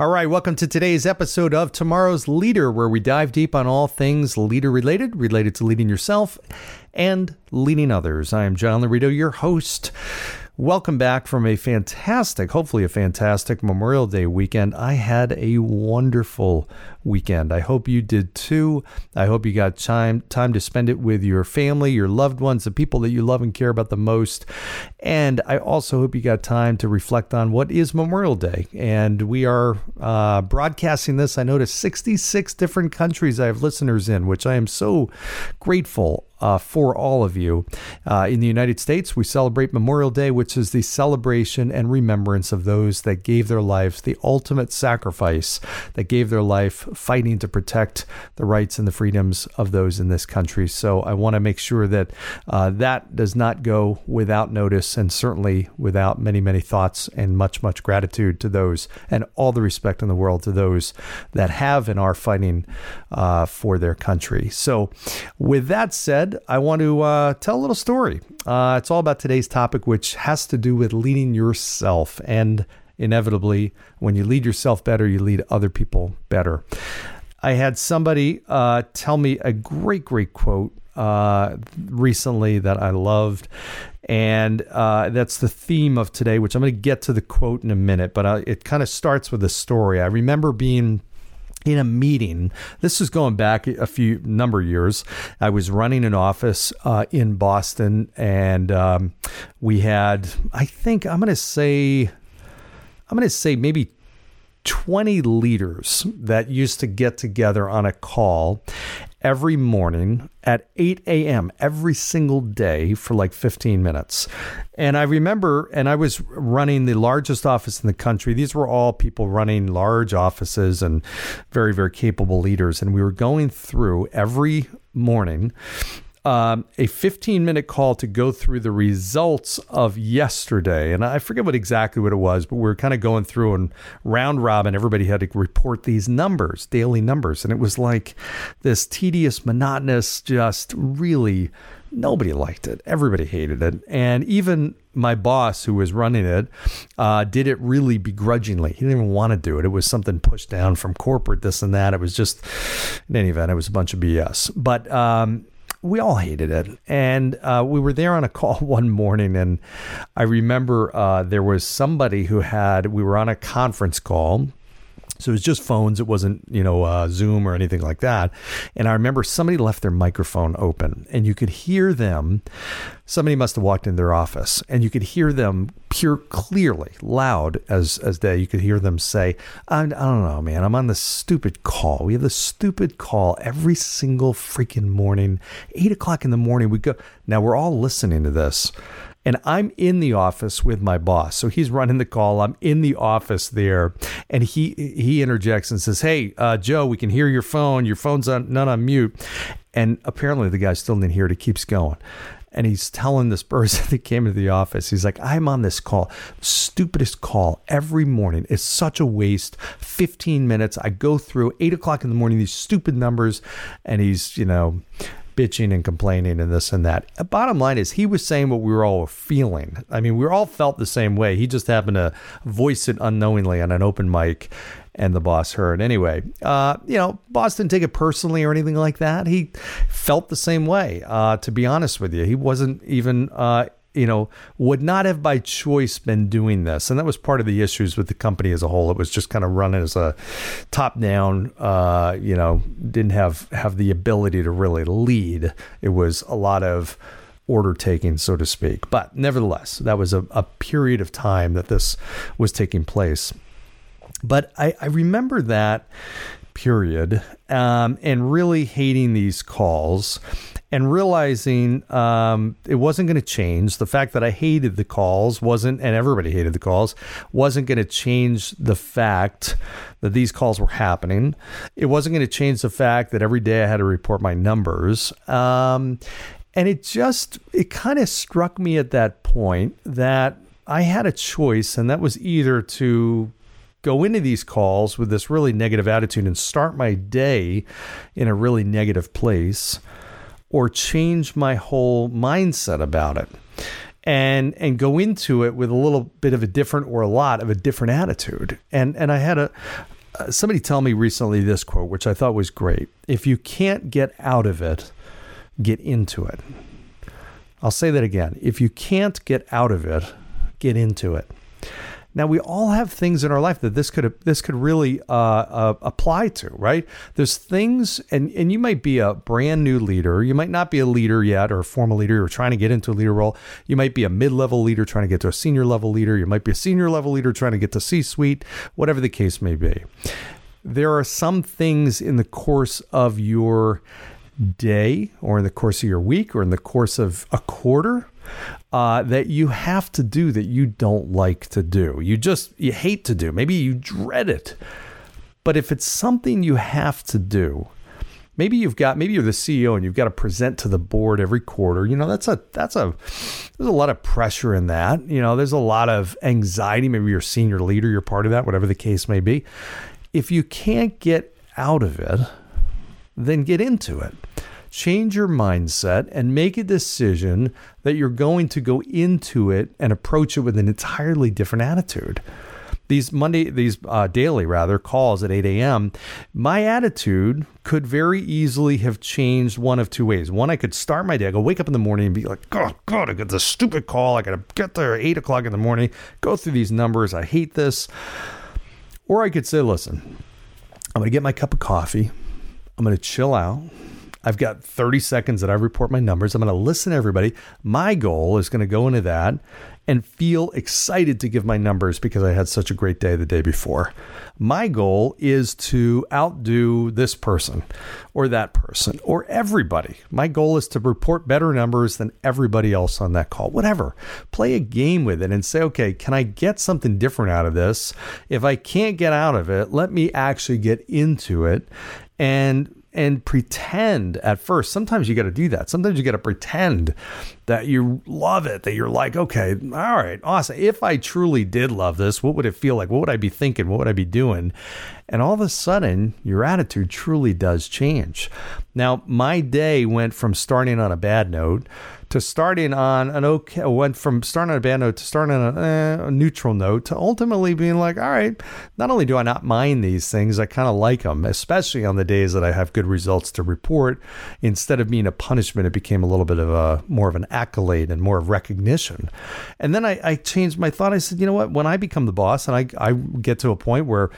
All right, welcome to today's episode of Tomorrow's Leader, where we dive deep on all things leader related, related to leading yourself and leading others. I am John Laurito, your host. Welcome back from a fantastic, hopefully a fantastic Memorial Day weekend. I had a wonderful weekend. I hope you did too. I hope you got time time to spend it with your family, your loved ones, the people that you love and care about the most. And I also hope you got time to reflect on what is Memorial Day. And we are uh, broadcasting this, I to 66 different countries I have listeners in, which I am so grateful uh, for all of you. Uh, in the United States, we celebrate Memorial Day, which is the celebration and remembrance of those that gave their lives, the ultimate sacrifice that gave their life fighting to protect the rights and the freedoms of those in this country. So I want to make sure that uh, that does not go without notice and certainly without many, many thoughts and much, much gratitude to those and all the respect in the world to those that have and are fighting uh, for their country. So, with that said, said, I want to uh, tell a little story. Uh, it's all about today's topic, which has to do with leading yourself. And inevitably, when you lead yourself better, you lead other people better. I had somebody uh, tell me a great, great quote uh, recently that I loved. And uh, that's the theme of today, which I'm going to get to the quote in a minute, but uh, it kind of starts with a story. I remember being in a meeting. This is going back a few number of years. I was running an office uh, in Boston, and um, we had, I think, I'm going to say, I'm going to say maybe 20 leaders that used to get together on a call every morning at 8 a.m. every single day for like 15 minutes. And I remember, and I was running the largest office in the country. These were all people running large offices and very, very capable leaders. And we were going through every morning um, a 15 minute call to go through the results of yesterday. And I forget what exactly what it was, but we are kind of going through and round robin. Everybody had to report these numbers, daily numbers. And it was like this tedious, monotonous, just really nobody liked it. Everybody hated it. And even my boss, who was running it, uh, did it really begrudgingly. He didn't even want to do it. It was something pushed down from corporate, this and that. It was just, in any event, it was a bunch of BS. But, um, we all hated it. And uh, we were there on a call one morning, and I remember uh, there was somebody who had, we were on a conference call so it was just phones. It wasn't, you know, uh, Zoom or anything like that. And I remember somebody left their microphone open and you could hear them. Somebody must have walked in their office and you could hear them pure clearly, loud as, as day. You could hear them say, I, I don't know, man, I'm on this stupid call. We have this stupid call every single freaking morning, eight o'clock in the morning. We go, now we're all listening to this and I'm in the office with my boss. So he's running the call. I'm in the office there, and he he interjects and says, "Hey, uh, Joe, we can hear your phone. Your phone's on, not on mute." And apparently, the guy still didn't hear it. He keeps going. And he's telling this person that came into the office, he's like, I'm on this call, stupidest call every morning. It's such a waste. 15 minutes. I go through eight o'clock in the morning, these stupid numbers. And he's, you know, bitching and complaining and this and that. Bottom line is, he was saying what we were all feeling. I mean, we all felt the same way. He just happened to voice it unknowingly on an open mic, and the boss heard. Anyway, uh, you know, boss didn't take it personally or anything like that. He felt the same way. Uh, to be honest with you, he wasn't even uh, you know, would not have by choice been doing this. And that was part of the issues with the company as a whole. It was just kind of run as a top down, uh, you know, didn't have, have the ability to really lead. It was a lot of order taking, so to speak. But nevertheless, that was a, a period of time that this was taking place. But I, I remember that period um, and really hating these calls and realizing um, it wasn't going to change. The fact that I hated the calls wasn't, and everybody hated the calls, wasn't going to change the fact that these calls were happening. It wasn't going to change the fact that every day I had to report my numbers. Um, and it just, it kind of struck me at that point that I had a choice, and that was either to go into these calls with this really negative attitude and start my day in a really negative place or change my whole mindset about it and and go into it with a little bit of a different or a lot of a different attitude. And and I had a uh, somebody tell me recently this quote which I thought was great. If you can't get out of it get into it. I'll say that again. If you can't get out of it get into it now we all have things in our life that this could this could really uh, uh, apply to, right? There's things, and and you might be a brand new leader. You might not be a leader yet, or a formal leader. You're trying to get into a leader role. You might be a mid level leader trying to get to a senior level leader. You might be a senior level leader trying to get to C suite. Whatever the case may be, there are some things in the course of your day, or in the course of your week, or in the course of a quarter uh, that you have to do that you don't like to do. You just you hate to do. Maybe you dread it. But if it's something you have to do, maybe you've got maybe you're the CEO and you've got to present to the board every quarter. You know, that's a that's a there's a lot of pressure in that. You know, there's a lot of anxiety. Maybe you're a senior leader, you're part of that, whatever the case may be. If you can't get out of it, then get into it change your mindset and make a decision that you're going to go into it and approach it with an entirely different attitude. These Monday, these uh, daily rather calls at 8 a.m. My attitude could very easily have changed one of two ways. One, I could start my day. I go wake up in the morning and be like, "Oh God, I got this stupid call. I got to get there at eight o'clock in the morning. Go through these numbers. I hate this." Or I could say, "Listen, I'm going to get my cup of coffee. I'm going to chill out. I've got 30 seconds that I report my numbers. I'm going to listen to everybody. My goal is going to go into that and feel excited to give my numbers because I had such a great day the day before. My goal is to outdo this person or that person or everybody. My goal is to report better numbers than everybody else on that call. Whatever. Play a game with it and say, okay, can I get something different out of this? If I can't get out of it, let me actually get into it and and pretend at first. Sometimes you got to do that. Sometimes you got to pretend that you love it, that you're like, okay, all right, awesome. If I truly did love this, what would it feel like? What would I be thinking? What would I be doing? And all of a sudden, your attitude truly does change. Now, my day went from starting on a bad note to starting on an okay, went from starting on a bad note to starting on a, eh, a neutral note to ultimately being like, all right, not only do I not mind these things, I kind of like them, especially on the days that I have good results to report. Instead of being a punishment, it became a little bit of a more of an accolade and more of recognition. And then I, I changed my thought. I said, you know what? When I become the boss and I, I get to a point where,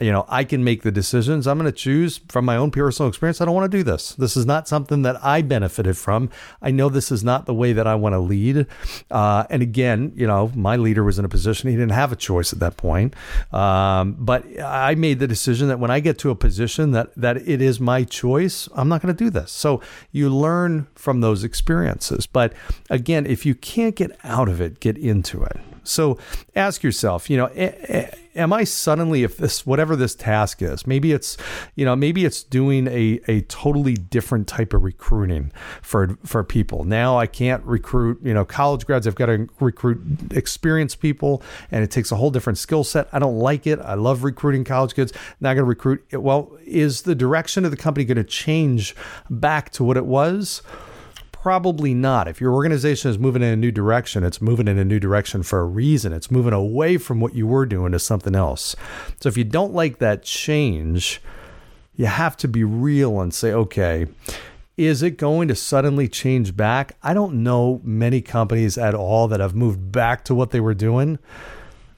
you know, I can make the decisions, I'm going to choose from my own personal experience. I don't want to do this. This is not something that I benefited from. I know this is not not the way that I want to lead. Uh, and again, you know, my leader was in a position he didn't have a choice at that point. Um, but I made the decision that when I get to a position that that it is my choice, I'm not going to do this. So you learn from those experiences. But again, if you can't get out of it, get into it. So ask yourself, you know, am I suddenly, if this, whatever this task is, maybe it's, you know, maybe it's doing a, a totally different type of recruiting for, for people. Now I can't recruit, you know, college grads. I've got to recruit experienced people and it takes a whole different skill set. I don't like it. I love recruiting college kids. Now I'm to recruit. Well, is the direction of the company going to change back to what it was? Probably not. If your organization is moving in a new direction, it's moving in a new direction for a reason. It's moving away from what you were doing to something else. So if you don't like that change, you have to be real and say, okay, is it going to suddenly change back? I don't know many companies at all that have moved back to what they were doing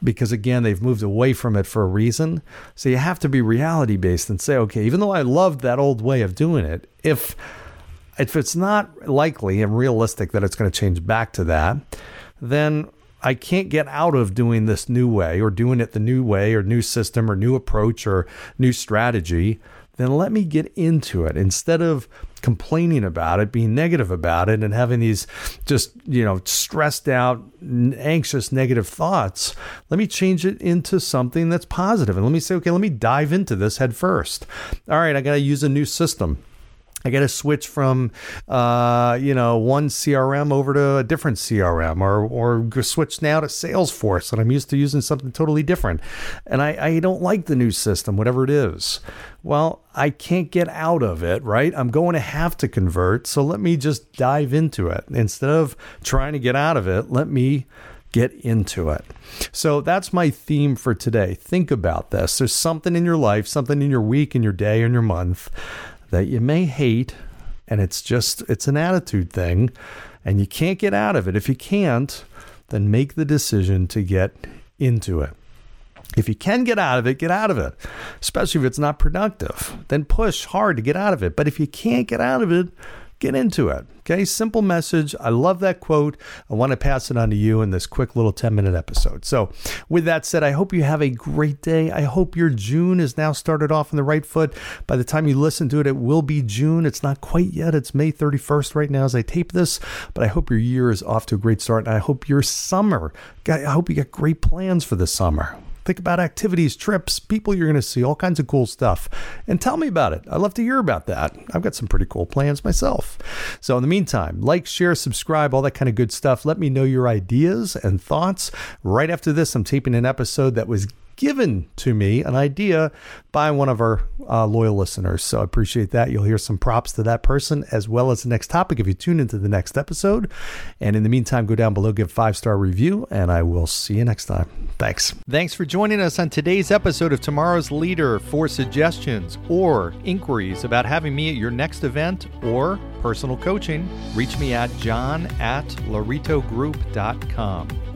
because again they've moved away from it for a reason so you have to be reality based and say okay even though i loved that old way of doing it if if it's not likely and realistic that it's going to change back to that, then I can't get out of doing this new way or doing it the new way or new system or new approach or new strategy. then let me get into it instead of complaining about it, being negative about it, and having these just, you know, stressed out, anxious, negative thoughts. Let me change it into something that's positive. And let me say, okay, let me dive into this head first. All right, I got to use a new system. I got to switch from, uh, you know, one CRM over to a different CRM, or or switch now to Salesforce, and I'm used to using something totally different, and I, I don't like the new system, whatever it is. Well, I can't get out of it, right? I'm going to have to convert, so let me just dive into it instead of trying to get out of it. Let me get into it. So that's my theme for today. Think about this. There's something in your life, something in your week, in your day, in your month that you may hate and it's just it's an attitude thing and you can't get out of it. If you can't, then make the decision to get into it. If you can get out of it, get out of it, especially if it's not productive. Then push hard to get out of it. But if you can't get out of it, get into it. Okay, simple message. I love that quote. I want to pass it on to you in this quick little 10 minute episode. So, with that said, I hope you have a great day. I hope your June is now started off on the right foot. By the time you listen to it, it will be June. It's not quite yet. It's May 31st right now as I tape this, but I hope your year is off to a great start. And I hope your summer, I hope you got great plans for the summer. Think about activities, trips, people you're going to see, all kinds of cool stuff. And tell me about it. I'd love to hear about that. I've got some pretty cool plans myself. So, in the meantime, like, share, subscribe, all that kind of good stuff. Let me know your ideas and thoughts. Right after this, I'm taping an episode that was given to me an idea by one of our uh, loyal listeners. So I appreciate that. You'll hear some props to that person as well as the next topic if you tune into the next episode. And in the meantime, go down below, give five star review, and I will see you next time. Thanks. Thanks for joining us on today's episode of Tomorrow's Leader. For suggestions or inquiries about having me at your next event or personal coaching, reach me at john at lauritogroup.com.